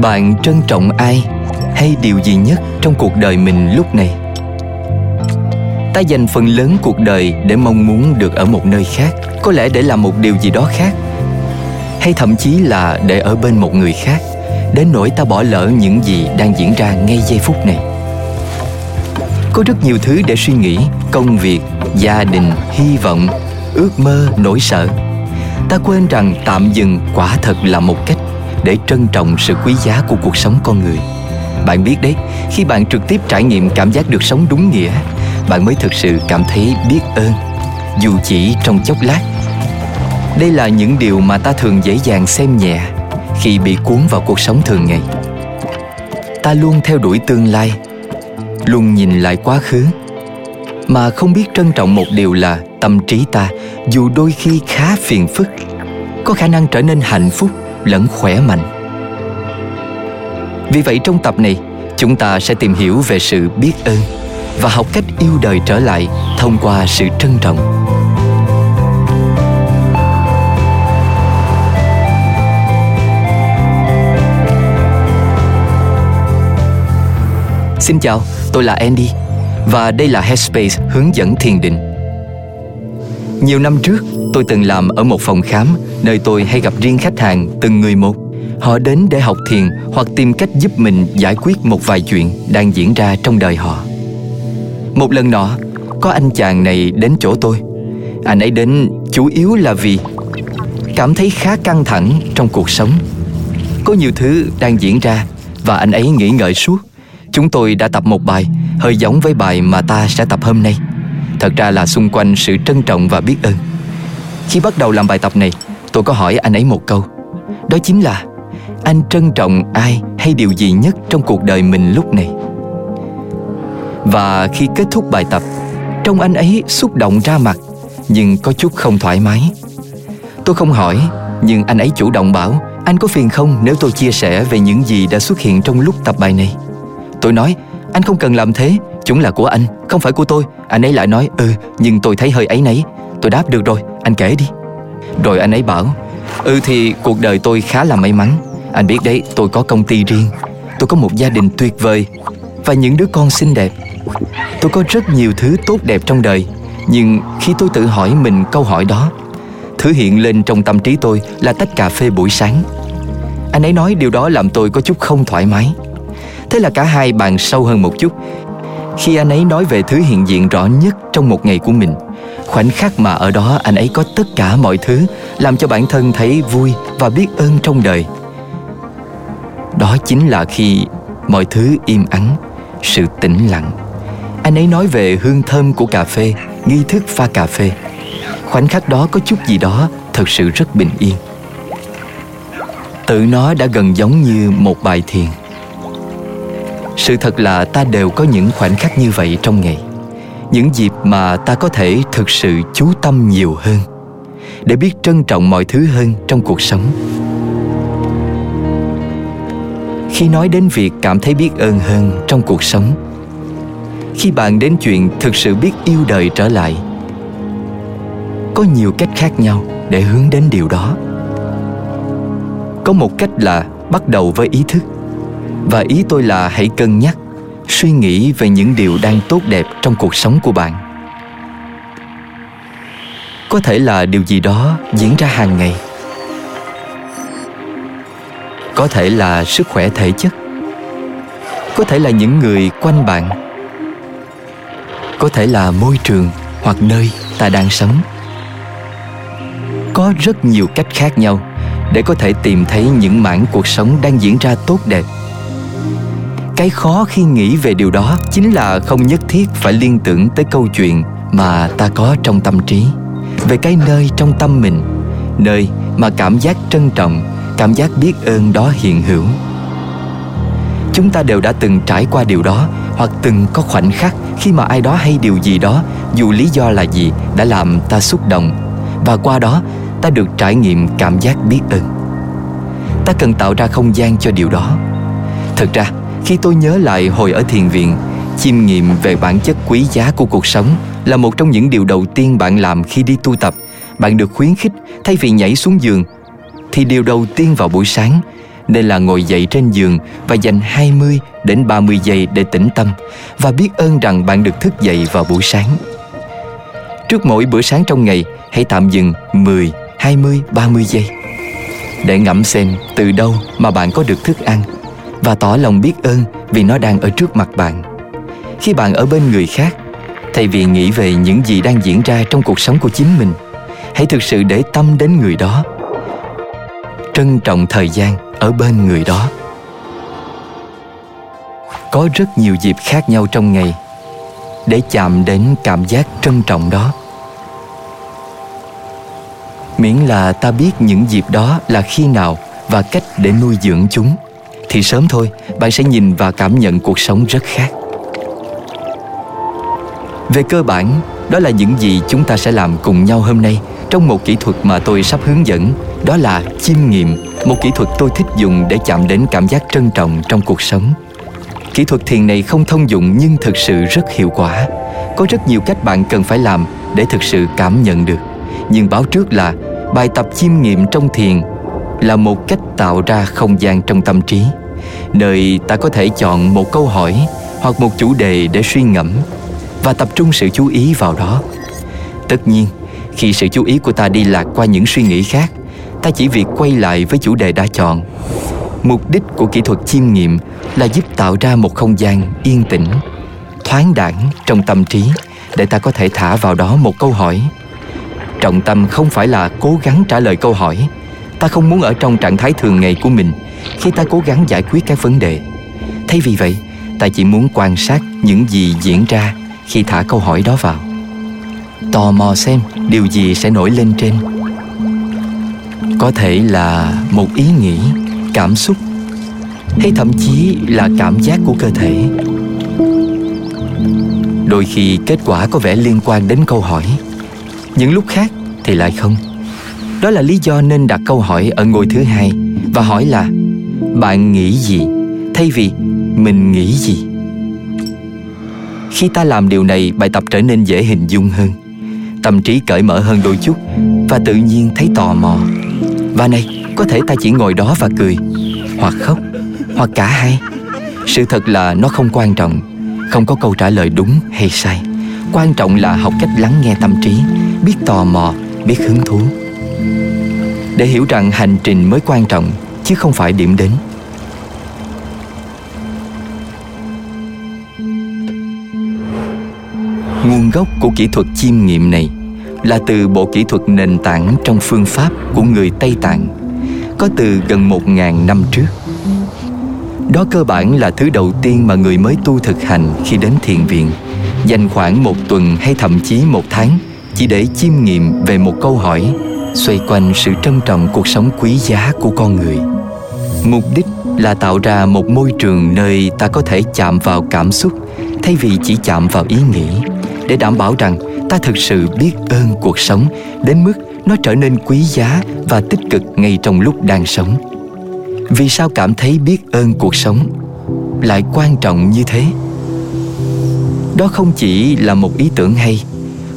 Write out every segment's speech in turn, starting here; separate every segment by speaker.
Speaker 1: bạn trân trọng ai hay điều gì nhất trong cuộc đời mình lúc này? Ta dành phần lớn cuộc đời để mong muốn được ở một nơi khác, có lẽ để làm một điều gì đó khác, hay thậm chí là để ở bên một người khác, đến nỗi ta bỏ lỡ những gì đang diễn ra ngay giây phút này. Có rất nhiều thứ để suy nghĩ, công việc, gia đình, hy vọng, ước mơ, nỗi sợ. Ta quên rằng tạm dừng quả thật là một cách để trân trọng sự quý giá của cuộc sống con người. Bạn biết đấy, khi bạn trực tiếp trải nghiệm cảm giác được sống đúng nghĩa, bạn mới thực sự cảm thấy biết ơn, dù chỉ trong chốc lát. Đây là những điều mà ta thường dễ dàng xem nhẹ khi bị cuốn vào cuộc sống thường ngày. Ta luôn theo đuổi tương lai, luôn nhìn lại quá khứ, mà không biết trân trọng một điều là tâm trí ta dù đôi khi khá phiền phức, có khả năng trở nên hạnh phúc lẫn khỏe mạnh vì vậy trong tập này chúng ta sẽ tìm hiểu về sự biết ơn và học cách yêu đời trở lại thông qua sự trân trọng Xin chào, tôi là Andy và đây là Headspace hướng dẫn thiền định. Nhiều năm trước, tôi từng làm ở một phòng khám nơi tôi hay gặp riêng khách hàng từng người một. Họ đến để học thiền hoặc tìm cách giúp mình giải quyết một vài chuyện đang diễn ra trong đời họ. Một lần nọ, có anh chàng này đến chỗ tôi. Anh ấy đến chủ yếu là vì cảm thấy khá căng thẳng trong cuộc sống. Có nhiều thứ đang diễn ra và anh ấy nghĩ ngợi suốt Chúng tôi đã tập một bài hơi giống với bài mà ta sẽ tập hôm nay. Thật ra là xung quanh sự trân trọng và biết ơn. Khi bắt đầu làm bài tập này, tôi có hỏi anh ấy một câu. Đó chính là anh trân trọng ai hay điều gì nhất trong cuộc đời mình lúc này. Và khi kết thúc bài tập, trong anh ấy xúc động ra mặt nhưng có chút không thoải mái. Tôi không hỏi, nhưng anh ấy chủ động bảo anh có phiền không nếu tôi chia sẻ về những gì đã xuất hiện trong lúc tập bài này. Tôi nói Anh không cần làm thế Chúng là của anh Không phải của tôi Anh ấy lại nói Ừ nhưng tôi thấy hơi ấy nấy Tôi đáp được rồi anh kể đi. Rồi anh ấy bảo Ừ thì cuộc đời tôi khá là may mắn. Anh biết đấy, tôi có công ty riêng. Tôi có một gia đình tuyệt vời Và những đứa con xinh đẹp. Tôi có rất nhiều thứ tốt đẹp trong đời, Nhưng khi tôi tự hỏi mình câu hỏi đó, Thứ hiện lên trong tâm trí tôi là tách cà phê buổi sáng. Anh ấy nói điều đó làm tôi có chút không thoải mái. Thế là cả hai bàn sâu hơn một chút. Khi anh ấy nói về thứ hiện diện rõ nhất trong một ngày của mình Khoảnh khắc mà ở đó anh ấy có tất cả mọi thứ Làm cho bản thân thấy vui và biết ơn trong đời. Đó chính là khi mọi thứ im ắng, sự tĩnh lặng. Anh ấy nói về hương thơm của cà phê, nghi thức pha cà phê. Khoảnh khắc đó có chút gì đó thật sự rất bình yên. Tự nó đã gần giống như một bài thiền. Sự thật là ta đều có những khoảnh khắc như vậy trong ngày những dịp mà ta có thể thực sự chú tâm nhiều hơn, để biết trân trọng mọi thứ hơn trong cuộc sống. Khi nói đến việc cảm thấy biết ơn hơn trong cuộc sống, khi bạn đến chuyện thực sự biết yêu đời trở lại, có nhiều cách khác nhau để hướng đến điều đó. Có một cách là bắt đầu với ý thức, và ý tôi là hãy cân nhắc suy nghĩ về những điều đang tốt đẹp trong cuộc sống của bạn. Có thể là điều gì đó diễn ra hàng ngày. Có thể là sức khỏe thể chất. Có thể là những người quanh bạn. Có thể là môi trường hoặc nơi ta đang sống. Có rất nhiều cách khác nhau để có thể tìm thấy những mảng cuộc sống đang diễn ra tốt đẹp cái khó khi nghĩ về điều đó chính là không nhất thiết phải liên tưởng tới câu chuyện mà ta có trong tâm trí. Về cái nơi trong tâm mình, nơi mà cảm giác trân trọng, cảm giác biết ơn đó hiện hữu. Chúng ta đều đã từng trải qua điều đó hoặc từng có khoảnh khắc khi mà ai đó hay điều gì đó, dù lý do là gì, đã làm ta xúc động. Và qua đó, ta được trải nghiệm cảm giác biết ơn. Ta cần tạo ra không gian cho điều đó. Thực ra khi tôi nhớ lại hồi ở thiền viện chiêm nghiệm về bản chất quý giá của cuộc sống là một trong những điều đầu tiên bạn làm khi đi tu tập. Bạn được khuyến khích thay vì nhảy xuống giường. Thì điều đầu tiên vào buổi sáng nên là ngồi dậy trên giường và dành 20 đến 30 giây để tĩnh tâm và biết ơn rằng bạn được thức dậy vào buổi sáng. Trước mỗi bữa sáng trong ngày, hãy tạm dừng 10, 20, 30 giây để ngẫm xem từ đâu mà bạn có được thức ăn và tỏ lòng biết ơn vì nó đang ở trước mặt bạn. Khi bạn ở bên người khác, thay vì nghĩ về những gì đang diễn ra trong cuộc sống của chính mình, hãy thực sự để tâm đến người đó. Trân trọng thời gian ở bên người đó. Có rất nhiều dịp khác nhau trong ngày để chạm đến cảm giác trân trọng đó miễn là ta biết những dịp đó là khi nào và cách để nuôi dưỡng chúng thì sớm thôi, bạn sẽ nhìn và cảm nhận cuộc sống rất khác. Về cơ bản, đó là những gì chúng ta sẽ làm cùng nhau hôm nay. Trong một kỹ thuật mà tôi sắp hướng dẫn, đó là chiêm nghiệm, một kỹ thuật tôi thích dùng để chạm đến cảm giác trân trọng trong cuộc sống. Kỹ thuật thiền này không thông dụng nhưng thực sự rất hiệu quả. Có rất nhiều cách bạn cần phải làm để thực sự cảm nhận được. Nhưng báo trước là bài tập chiêm nghiệm trong thiền là một cách tạo ra không gian trong tâm trí, nơi ta có thể chọn một câu hỏi hoặc một chủ đề để suy ngẫm và tập trung sự chú ý vào đó. Tất nhiên, khi sự chú ý của ta đi lạc qua những suy nghĩ khác, ta chỉ việc quay lại với chủ đề đã chọn. Mục đích của kỹ thuật chiêm nghiệm là giúp tạo ra một không gian yên tĩnh, thoáng đẳng trong tâm trí để ta có thể thả vào đó một câu hỏi. Trọng tâm không phải là cố gắng trả lời câu hỏi ta không muốn ở trong trạng thái thường ngày của mình khi ta cố gắng giải quyết các vấn đề. Thay vì vậy, ta chỉ muốn quan sát những gì diễn ra khi thả câu hỏi đó vào. Tò mò xem điều gì sẽ nổi lên trên. Có thể là một ý nghĩ, cảm xúc, hay thậm chí là cảm giác của cơ thể. Đôi khi kết quả có vẻ liên quan đến câu hỏi, những lúc khác thì lại không đó là lý do nên đặt câu hỏi ở ngôi thứ hai và hỏi là, bạn nghĩ gì? Thay vì, mình nghĩ gì? Khi ta làm điều này, bài tập trở nên dễ hình dung hơn. Tâm trí cởi mở hơn đôi chút và tự nhiên thấy tò mò. Và này, có thể ta chỉ ngồi đó và cười, hoặc khóc, hoặc cả hai. Sự thật là nó không quan trọng, không có câu trả lời đúng hay sai. Quan trọng là học cách lắng nghe tâm trí, biết tò mò, biết hứng thú để hiểu rằng hành trình mới quan trọng, chứ không phải điểm đến nguồn gốc của kỹ thuật chiêm nghiệm này là từ bộ kỹ thuật nền tảng trong phương pháp của người Tây Tạng, có từ gần một ngàn năm trước. Đó cơ bản là thứ đầu tiên mà người mới tu thực hành khi đến thiền viện, dành khoảng một tuần hay thậm chí một tháng chỉ để chiêm nghiệm về một câu hỏi xoay quanh sự trân trọng cuộc sống quý giá của con người. Mục đích là tạo ra một môi trường nơi ta có thể chạm vào cảm xúc, thay vì chỉ chạm vào ý nghĩ, để đảm bảo rằng ta thực sự biết ơn cuộc sống đến mức nó trở nên quý giá và tích cực ngay trong lúc đang sống. Vì sao cảm thấy biết ơn cuộc sống lại quan trọng như thế? Đó không chỉ là một ý tưởng hay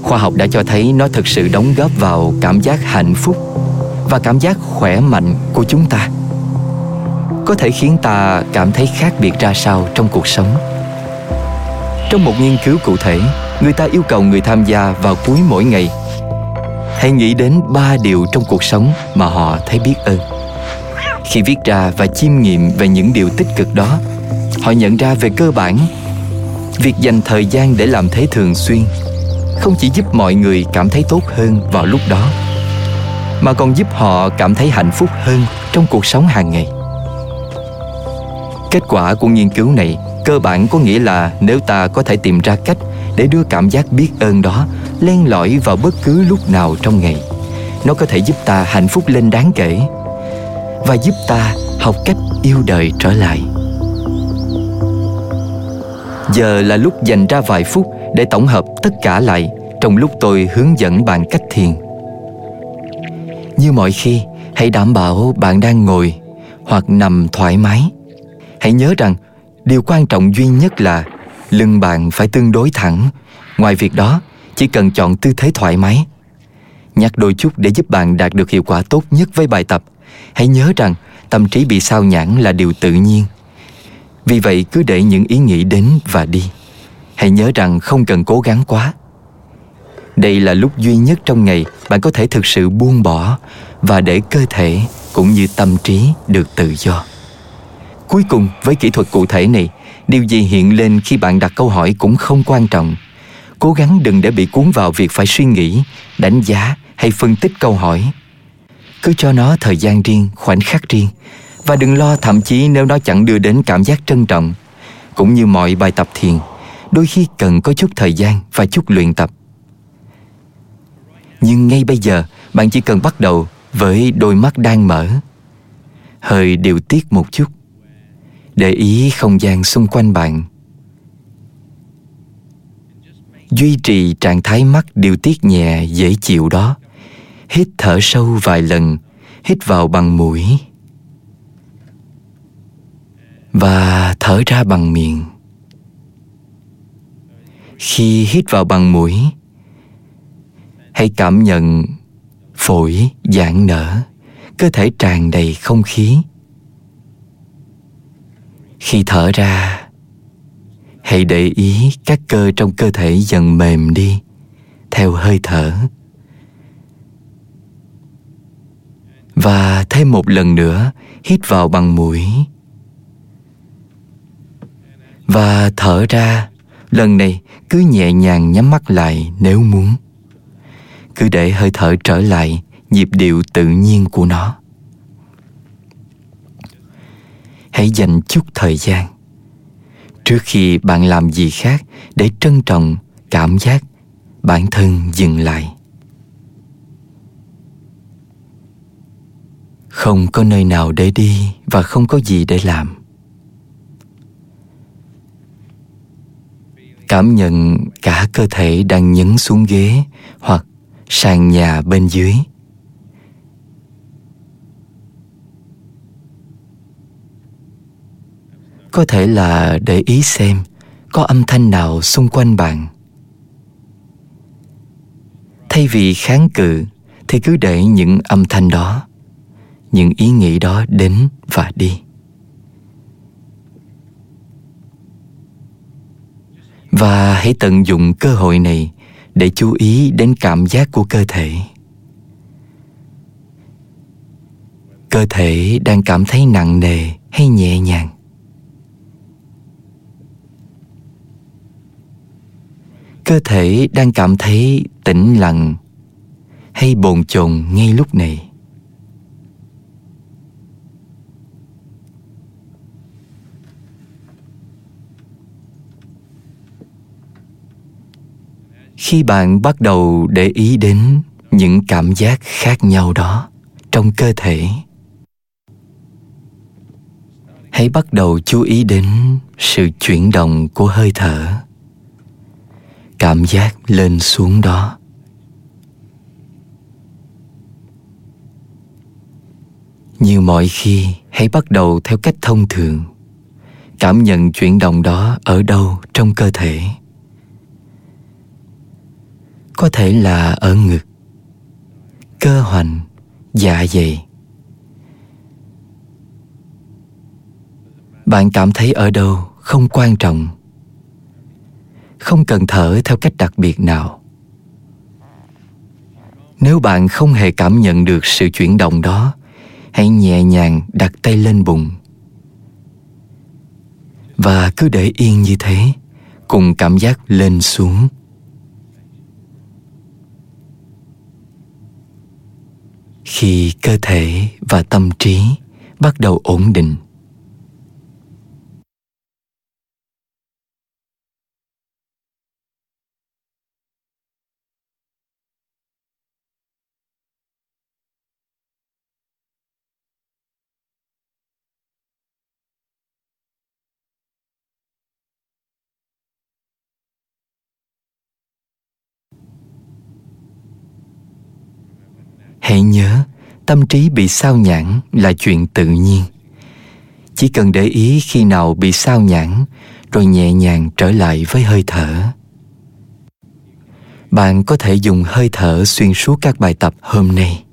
Speaker 1: khoa học đã cho thấy nó thực sự đóng góp vào cảm giác hạnh phúc và cảm giác khỏe mạnh của chúng ta. Có thể khiến ta cảm thấy khác biệt ra sao trong cuộc sống. Trong một nghiên cứu cụ thể, người ta yêu cầu người tham gia vào cuối mỗi ngày. Hãy nghĩ đến ba điều trong cuộc sống mà họ thấy biết ơn. Khi viết ra và chiêm nghiệm về những điều tích cực đó, họ nhận ra về cơ bản, việc dành thời gian để làm thế thường xuyên không chỉ giúp mọi người cảm thấy tốt hơn vào lúc đó, mà còn giúp họ cảm thấy hạnh phúc hơn trong cuộc sống hàng ngày. Kết quả của nghiên cứu này cơ bản có nghĩa là nếu ta có thể tìm ra cách để đưa cảm giác biết ơn đó len lỏi vào bất cứ lúc nào trong ngày, nó có thể giúp ta hạnh phúc lên đáng kể và giúp ta học cách yêu đời trở lại. Giờ là lúc dành ra vài phút để tổng hợp tất cả lại trong lúc tôi hướng dẫn bạn cách thiền. Như mọi khi, hãy đảm bảo bạn đang ngồi hoặc nằm thoải mái. Hãy nhớ rằng điều quan trọng duy nhất là lưng bạn phải tương đối thẳng. Ngoài việc đó, chỉ cần chọn tư thế thoải mái. Nhắc đôi chút để giúp bạn đạt được hiệu quả tốt nhất với bài tập. Hãy nhớ rằng tâm trí bị sao nhãn là điều tự nhiên vì vậy cứ để những ý nghĩ đến và đi hãy nhớ rằng không cần cố gắng quá. Đây là lúc duy nhất trong ngày bạn có thể thực sự buông bỏ và để cơ thể cũng như tâm trí được tự do. Cuối cùng, với kỹ thuật cụ thể này, điều gì hiện lên khi bạn đặt câu hỏi cũng không quan trọng. Cố gắng đừng để bị cuốn vào việc phải suy nghĩ, đánh giá hay phân tích câu hỏi. Cứ cho nó thời gian riêng, khoảnh khắc riêng. Và đừng lo, thậm chí nếu nó chẳng đưa đến cảm giác trân trọng, cũng như mọi bài tập thiền đôi khi cần có chút thời gian và chút luyện tập. Nhưng ngay bây giờ, bạn chỉ cần bắt đầu với đôi mắt đang mở. Hơi điều tiết một chút. Để ý không gian xung quanh bạn. Duy trì trạng thái mắt điều tiết nhẹ, dễ chịu đó. Hít thở sâu vài lần, hít vào bằng mũi. Và thở ra bằng miệng khi hít vào bằng mũi. Hãy cảm nhận phổi giãn nở, cơ thể tràn đầy không khí. Khi thở ra, hãy để ý các cơ trong cơ thể dần mềm đi, theo hơi thở. Và thêm một lần nữa, hít vào bằng mũi. Và thở ra lần này cứ nhẹ nhàng nhắm mắt lại nếu muốn. Cứ để hơi thở trở lại nhịp điệu tự nhiên của nó. Hãy dành chút thời gian. Trước khi bạn làm gì khác để trân trọng cảm giác, bản thân dừng lại. Không có nơi nào để đi và không có gì để làm. Cảm nhận cả cơ thể đang nhấn xuống ghế hoặc sàn nhà bên dưới. Có thể là để ý xem có âm thanh nào xung quanh bạn. Thay vì kháng cự, thì cứ để những âm thanh đó, những ý nghĩ đó đến và đi. Và hãy tận dụng cơ hội này để chú ý đến cảm giác của cơ thể. Cơ thể đang cảm thấy nặng nề hay nhẹ nhàng? Cơ thể đang cảm thấy tĩnh lặng hay bồn chồn ngay lúc này? Khi bạn bắt đầu để ý đến những cảm giác khác nhau đó trong cơ thể, hãy bắt đầu chú ý đến sự chuyển động của hơi thở, cảm giác lên xuống đó. Như mọi khi, hãy bắt đầu theo cách thông thường, cảm nhận chuyển động đó ở đâu trong cơ thể có thể là ở ngực. Cơ hoành dạ dày. Bạn cảm thấy ở đâu không quan trọng. Không cần thở theo cách đặc biệt nào. Nếu bạn không hề cảm nhận được sự chuyển động đó, hãy nhẹ nhàng đặt tay lên bụng. Và cứ để yên như thế, cùng cảm giác lên xuống. Khi cơ thể và tâm trí bắt đầu ổn định hãy nhớ tâm trí bị sao nhãn là chuyện tự nhiên. Chỉ cần để ý khi nào bị sao nhãn rồi nhẹ nhàng trở lại với hơi thở. Bạn có thể dùng hơi thở xuyên suốt các bài tập hôm nay.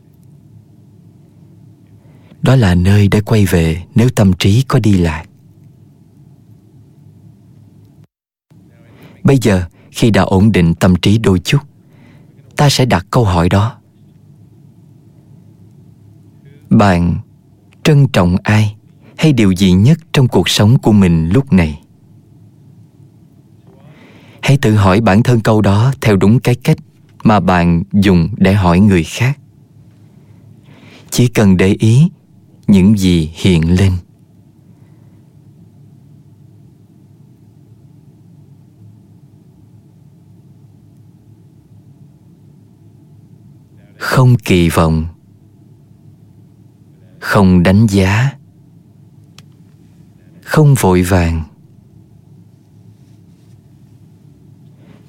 Speaker 1: Đó là nơi để quay về nếu tâm trí có đi lạc. Bây giờ, khi đã ổn định tâm trí đôi chút, ta sẽ đặt câu hỏi đó bạn trân trọng ai hay điều gì nhất trong cuộc sống của mình lúc này? Hãy tự hỏi bản thân câu đó theo đúng cái cách mà bạn dùng để hỏi người khác. Chỉ cần để ý những gì hiện lên. Không kỳ vọng không đánh giá, không vội vàng.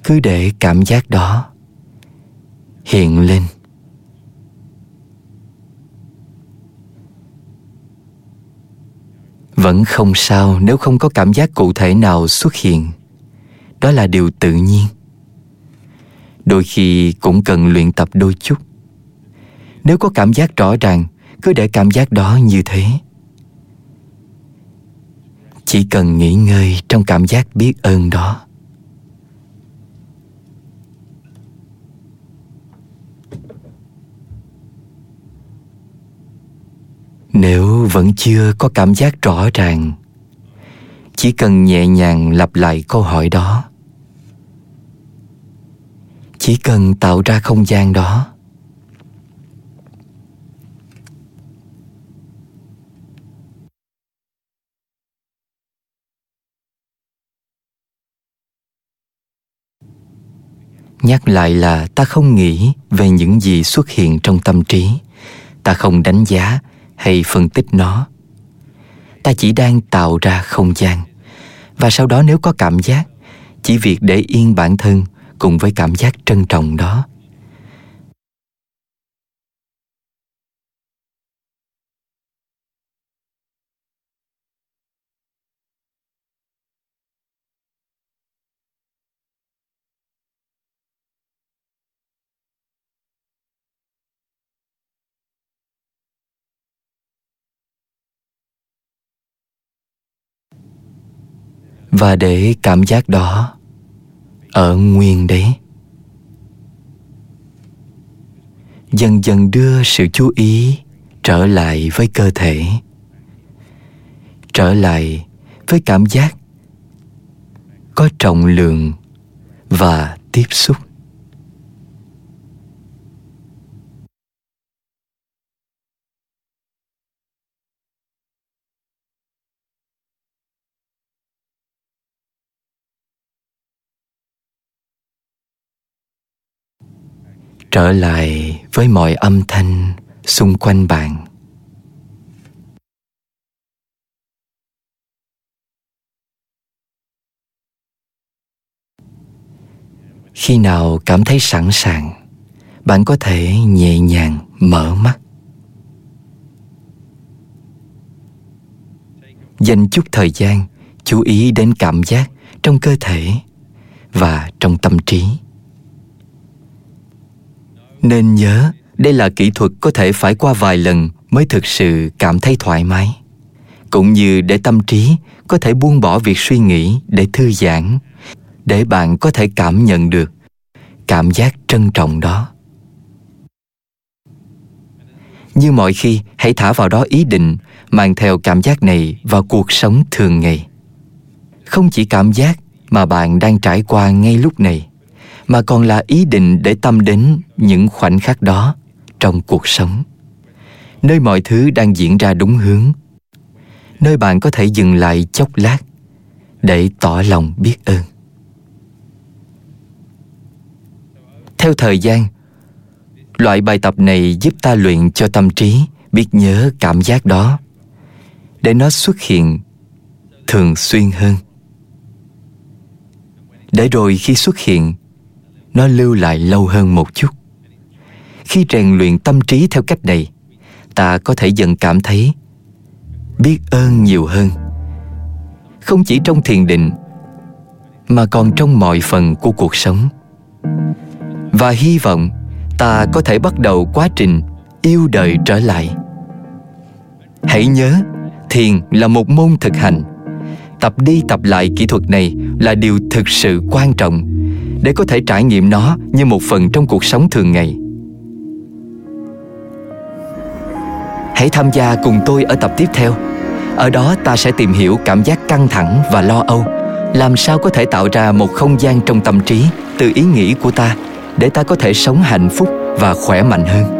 Speaker 1: Cứ để cảm giác đó hiện lên. Vẫn không sao nếu không có cảm giác cụ thể nào xuất hiện. Đó là điều tự nhiên. Đôi khi cũng cần luyện tập đôi chút. Nếu có cảm giác rõ ràng cứ để cảm giác đó như thế. Chỉ cần nghỉ ngơi trong cảm giác biết ơn đó. Nếu vẫn chưa có cảm giác rõ ràng, chỉ cần nhẹ nhàng lặp lại câu hỏi đó. Chỉ cần tạo ra không gian đó. Nhắc lại là ta không nghĩ về những gì xuất hiện trong tâm trí. Ta không đánh giá hay phân tích nó. Ta chỉ đang tạo ra không gian. Và sau đó nếu có cảm giác, chỉ việc để yên bản thân cùng với cảm giác trân trọng đó và để cảm giác đó ở nguyên đấy. Dần dần đưa sự chú ý trở lại với cơ thể, trở lại với cảm giác có trọng lượng và tiếp xúc. Trở lại với mọi âm thanh xung quanh bạn. Khi nào cảm thấy sẵn sàng, bạn có thể nhẹ nhàng mở mắt. Dành chút thời gian chú ý đến cảm giác trong cơ thể và trong tâm trí nên nhớ, đây là kỹ thuật có thể phải qua vài lần mới thực sự cảm thấy thoải mái. Cũng như để tâm trí có thể buông bỏ việc suy nghĩ để thư giãn, để bạn có thể cảm nhận được cảm giác trân trọng đó. Như mọi khi, hãy thả vào đó ý định, mang theo cảm giác này vào cuộc sống thường ngày. Không chỉ cảm giác mà bạn đang trải qua ngay lúc này mà còn là ý định để tâm đến những khoảnh khắc đó trong cuộc sống. Nơi mọi thứ đang diễn ra đúng hướng, nơi bạn có thể dừng lại chốc lát để tỏ lòng biết ơn. Theo thời gian, loại bài tập này giúp ta luyện cho tâm trí biết nhớ cảm giác đó, để nó xuất hiện thường xuyên hơn. Để rồi khi xuất hiện nó lưu lại lâu hơn một chút. Khi rèn luyện tâm trí theo cách này, ta có thể dần cảm thấy biết ơn nhiều hơn. Không chỉ trong thiền định, mà còn trong mọi phần của cuộc sống. Và hy vọng ta có thể bắt đầu quá trình yêu đời trở lại. Hãy nhớ, thiền là một môn thực hành. Tập đi tập lại kỹ thuật này là điều thực sự quan trọng để có thể trải nghiệm nó như một phần trong cuộc sống thường ngày. Hãy tham gia cùng tôi ở tập tiếp theo. Ở đó ta sẽ tìm hiểu cảm giác căng thẳng và lo âu, làm sao có thể tạo ra một không gian trong tâm trí, từ ý nghĩ của ta, để ta có thể sống hạnh phúc và khỏe mạnh hơn.